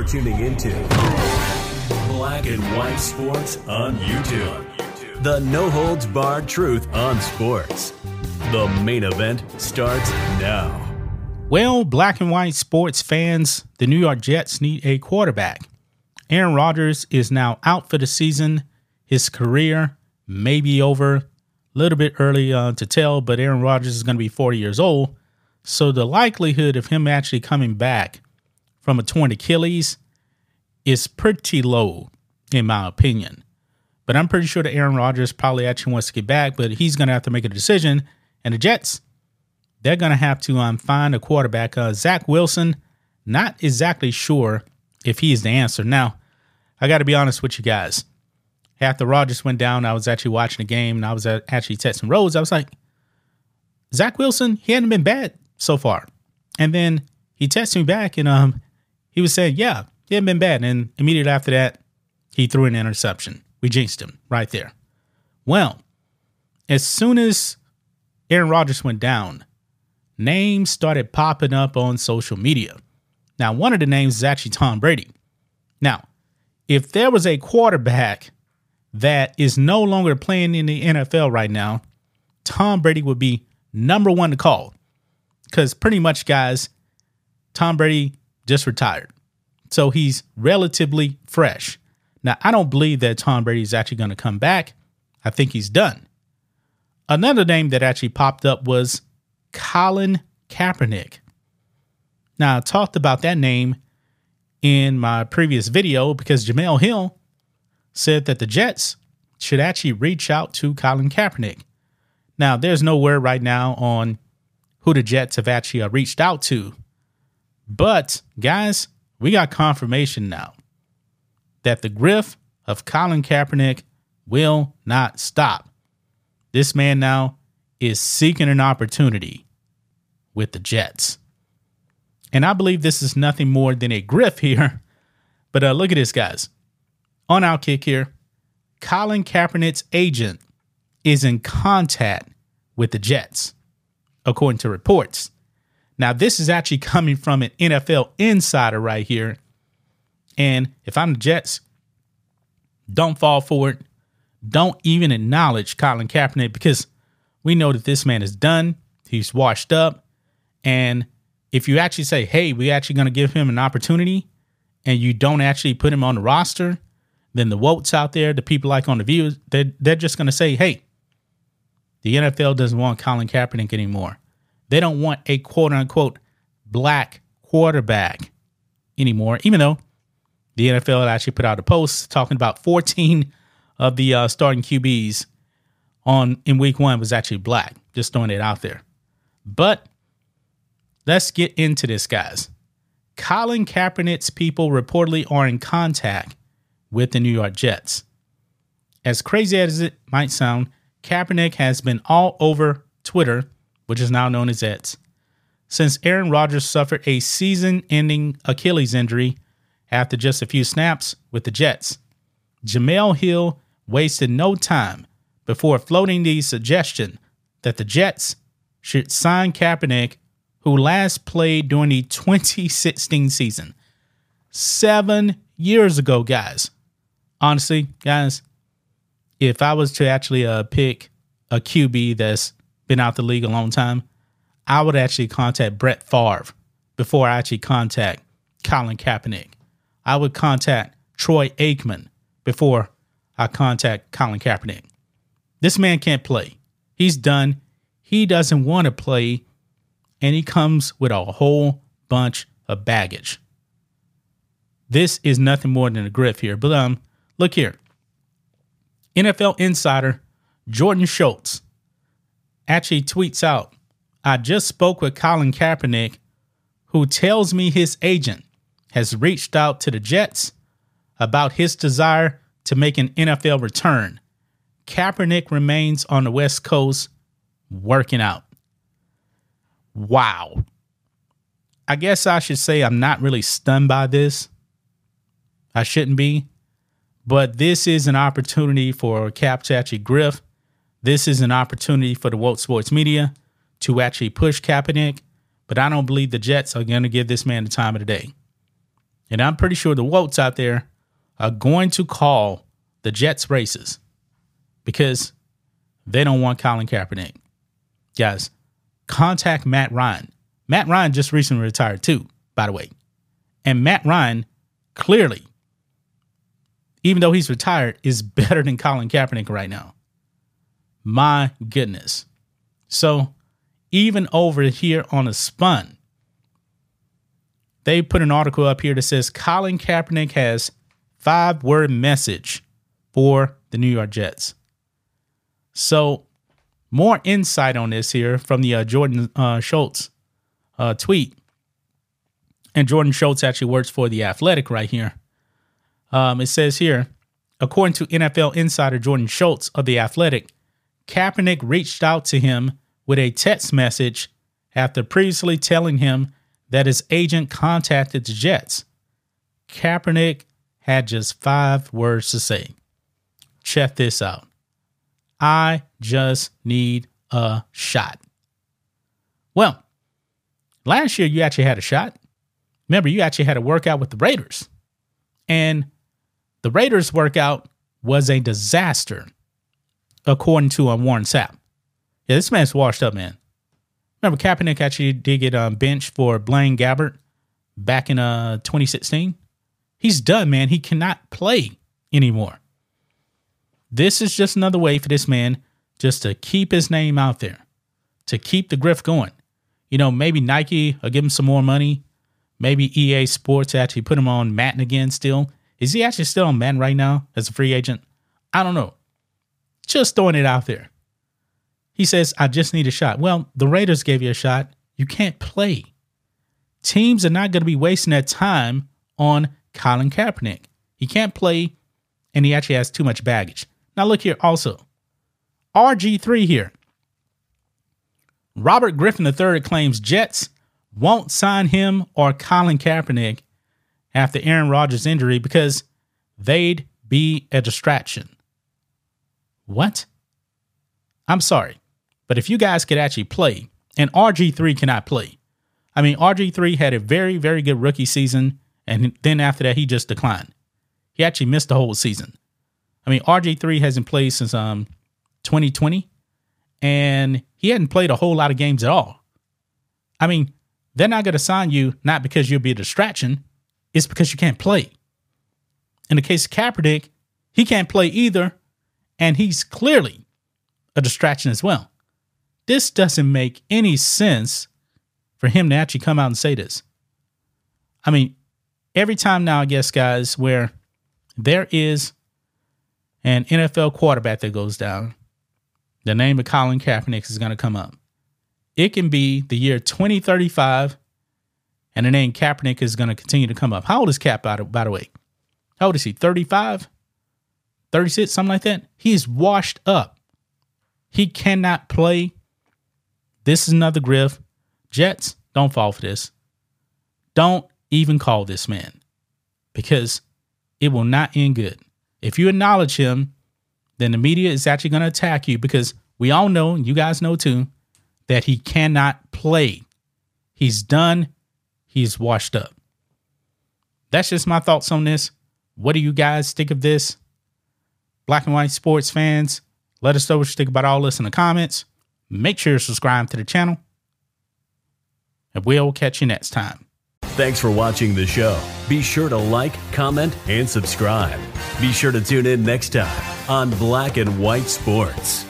You're tuning into Black and White Sports on YouTube. The no holds barred truth on sports. The main event starts now. Well, black and white sports fans, the New York Jets need a quarterback. Aaron Rodgers is now out for the season. His career may be over. A little bit early uh, to tell, but Aaron Rodgers is going to be 40 years old. So the likelihood of him actually coming back from a torn Achilles is pretty low, in my opinion. But I'm pretty sure that Aaron Rodgers probably actually wants to get back, but he's going to have to make a decision. And the Jets, they're going to have to um, find a quarterback. Uh, Zach Wilson, not exactly sure if he is the answer. Now, I got to be honest with you guys. After Rodgers went down, I was actually watching the game and I was uh, actually texting Rose. I was like, Zach Wilson, he hadn't been bad so far. And then he texted me back and um he was saying, yeah, he hadn't been bad. And immediately after that, he threw an interception. We jinxed him right there. Well, as soon as Aaron Rodgers went down, names started popping up on social media. Now, one of the names is actually Tom Brady. Now, if there was a quarterback that is no longer playing in the NFL right now, Tom Brady would be number one to call. Because pretty much, guys, Tom Brady just retired. So he's relatively fresh. Now, I don't believe that Tom Brady is actually going to come back. I think he's done. Another name that actually popped up was Colin Kaepernick. Now, I talked about that name in my previous video because Jemele Hill said that the Jets should actually reach out to Colin Kaepernick. Now, there's no word right now on who the Jets have actually uh, reached out to. But, guys, we got confirmation now that the griff of Colin Kaepernick will not stop. This man now is seeking an opportunity with the Jets. And I believe this is nothing more than a griff here. But uh, look at this, guys. On Outkick here, Colin Kaepernick's agent is in contact with the Jets, according to reports. Now, this is actually coming from an NFL insider right here. And if I'm the Jets, don't fall for it. Don't even acknowledge Colin Kaepernick because we know that this man is done. He's washed up. And if you actually say, hey, we're actually going to give him an opportunity, and you don't actually put him on the roster, then the votes out there, the people like on the views, they're, they're just going to say, hey, the NFL doesn't want Colin Kaepernick anymore. They don't want a quote unquote black quarterback anymore, even though the NFL actually put out a post talking about 14 of the uh, starting QBs on in week one was actually black. Just throwing it out there. But let's get into this, guys. Colin Kaepernick's people reportedly are in contact with the New York Jets. As crazy as it might sound, Kaepernick has been all over Twitter, which is now known as X, since Aaron Rodgers suffered a season ending Achilles injury after just a few snaps with the Jets. Jemele Hill wasted no time before floating the suggestion that the Jets should sign Kaepernick, who last played during the 2016 season. Seven years ago, guys honestly, guys, if I was to actually uh, pick a QB that's been out the league a long time, I would actually contact Brett Favre before I actually contact Colin Kaepernick. I would contact Troy Aikman before I contact Colin Kaepernick. This man can't play. He's done. He doesn't want to play, and he comes with a whole bunch of baggage. This is nothing more than a grift here. But um, Look here. NFL insider Jordan Schultz actually tweets out I just spoke with Colin Kaepernick, who tells me his agent has reached out to the Jets about his desire to make an NFL return. Kaepernick remains on the West Coast working out. Wow. I guess I should say I'm not really stunned by this. I shouldn't be. But this is an opportunity for Kap to griff. This is an opportunity for the Woke Sports Media to actually push Kaepernick. But I don't believe the Jets are going to give this man the time of the day. And I'm pretty sure the Wolts out there are going to call the Jets racist because they don't want Colin Kaepernick. Guys, contact Matt Ryan. Matt Ryan just recently retired too, by the way. And Matt Ryan clearly, even though he's retired, is better than Colin Kaepernick right now. My goodness. So even over here on a spun, they put an article up here that says Colin Kaepernick has five word message for the New York Jets. So, more insight on this here from the uh, Jordan uh, Schultz uh, tweet. And Jordan Schultz actually works for The Athletic right here. Um, it says here, according to NFL insider Jordan Schultz of The Athletic, Kaepernick reached out to him with a text message after previously telling him that his agent contacted the Jets. Kaepernick had just five words to say. Check this out. I just need a shot. Well, last year you actually had a shot. Remember, you actually had a workout with the Raiders. And the Raiders workout was a disaster, according to um, Warren Sapp. Yeah, this man's washed up, man. Remember, Kaepernick actually did get um, benched for Blaine Gabbert back in uh, 2016. He's done, man. He cannot play anymore. This is just another way for this man just to keep his name out there, to keep the grift going. You know, maybe Nike will give him some more money. Maybe EA Sports actually put him on Madden again still. Is he actually still on Madden right now as a free agent? I don't know. Just throwing it out there. He says, I just need a shot. Well, the Raiders gave you a shot. You can't play. Teams are not going to be wasting their time on Colin Kaepernick. He can't play, and he actually has too much baggage. Now, look here also. RG3 here. Robert Griffin III claims Jets won't sign him or Colin Kaepernick after Aaron Rodgers' injury because they'd be a distraction. What? I'm sorry, but if you guys could actually play, and RG3 cannot play. I mean, RG3 had a very, very good rookie season, and then after that, he just declined. He actually missed the whole season. I mean, RG3 hasn't played since um 2020, and he hadn't played a whole lot of games at all. I mean, they're not going to sign you not because you'll be a distraction, it's because you can't play. In the case of Kaepernick, he can't play either, and he's clearly a distraction as well. This doesn't make any sense for him to actually come out and say this. I mean, every time now, I guess, guys, where there is an NFL quarterback that goes down, the name of Colin Kaepernick is going to come up. It can be the year 2035, and the name Kaepernick is going to continue to come up. How old is Kap, by the, by the way? How old is he? 35? 36? Something like that? He's washed up. He cannot play. This is another griff. Jets, don't fall for this. Don't even call this man because it will not end good. If you acknowledge him, then the media is actually going to attack you because we all know, and you guys know too, that he cannot play. He's done. He's washed up. That's just my thoughts on this. What do you guys think of this? Black and white sports fans, let us know what you think about all this in the comments. Make sure to subscribe to the channel. And we'll catch you next time. Thanks for watching the show. Be sure to like, comment, and subscribe. Be sure to tune in next time on Black and White Sports.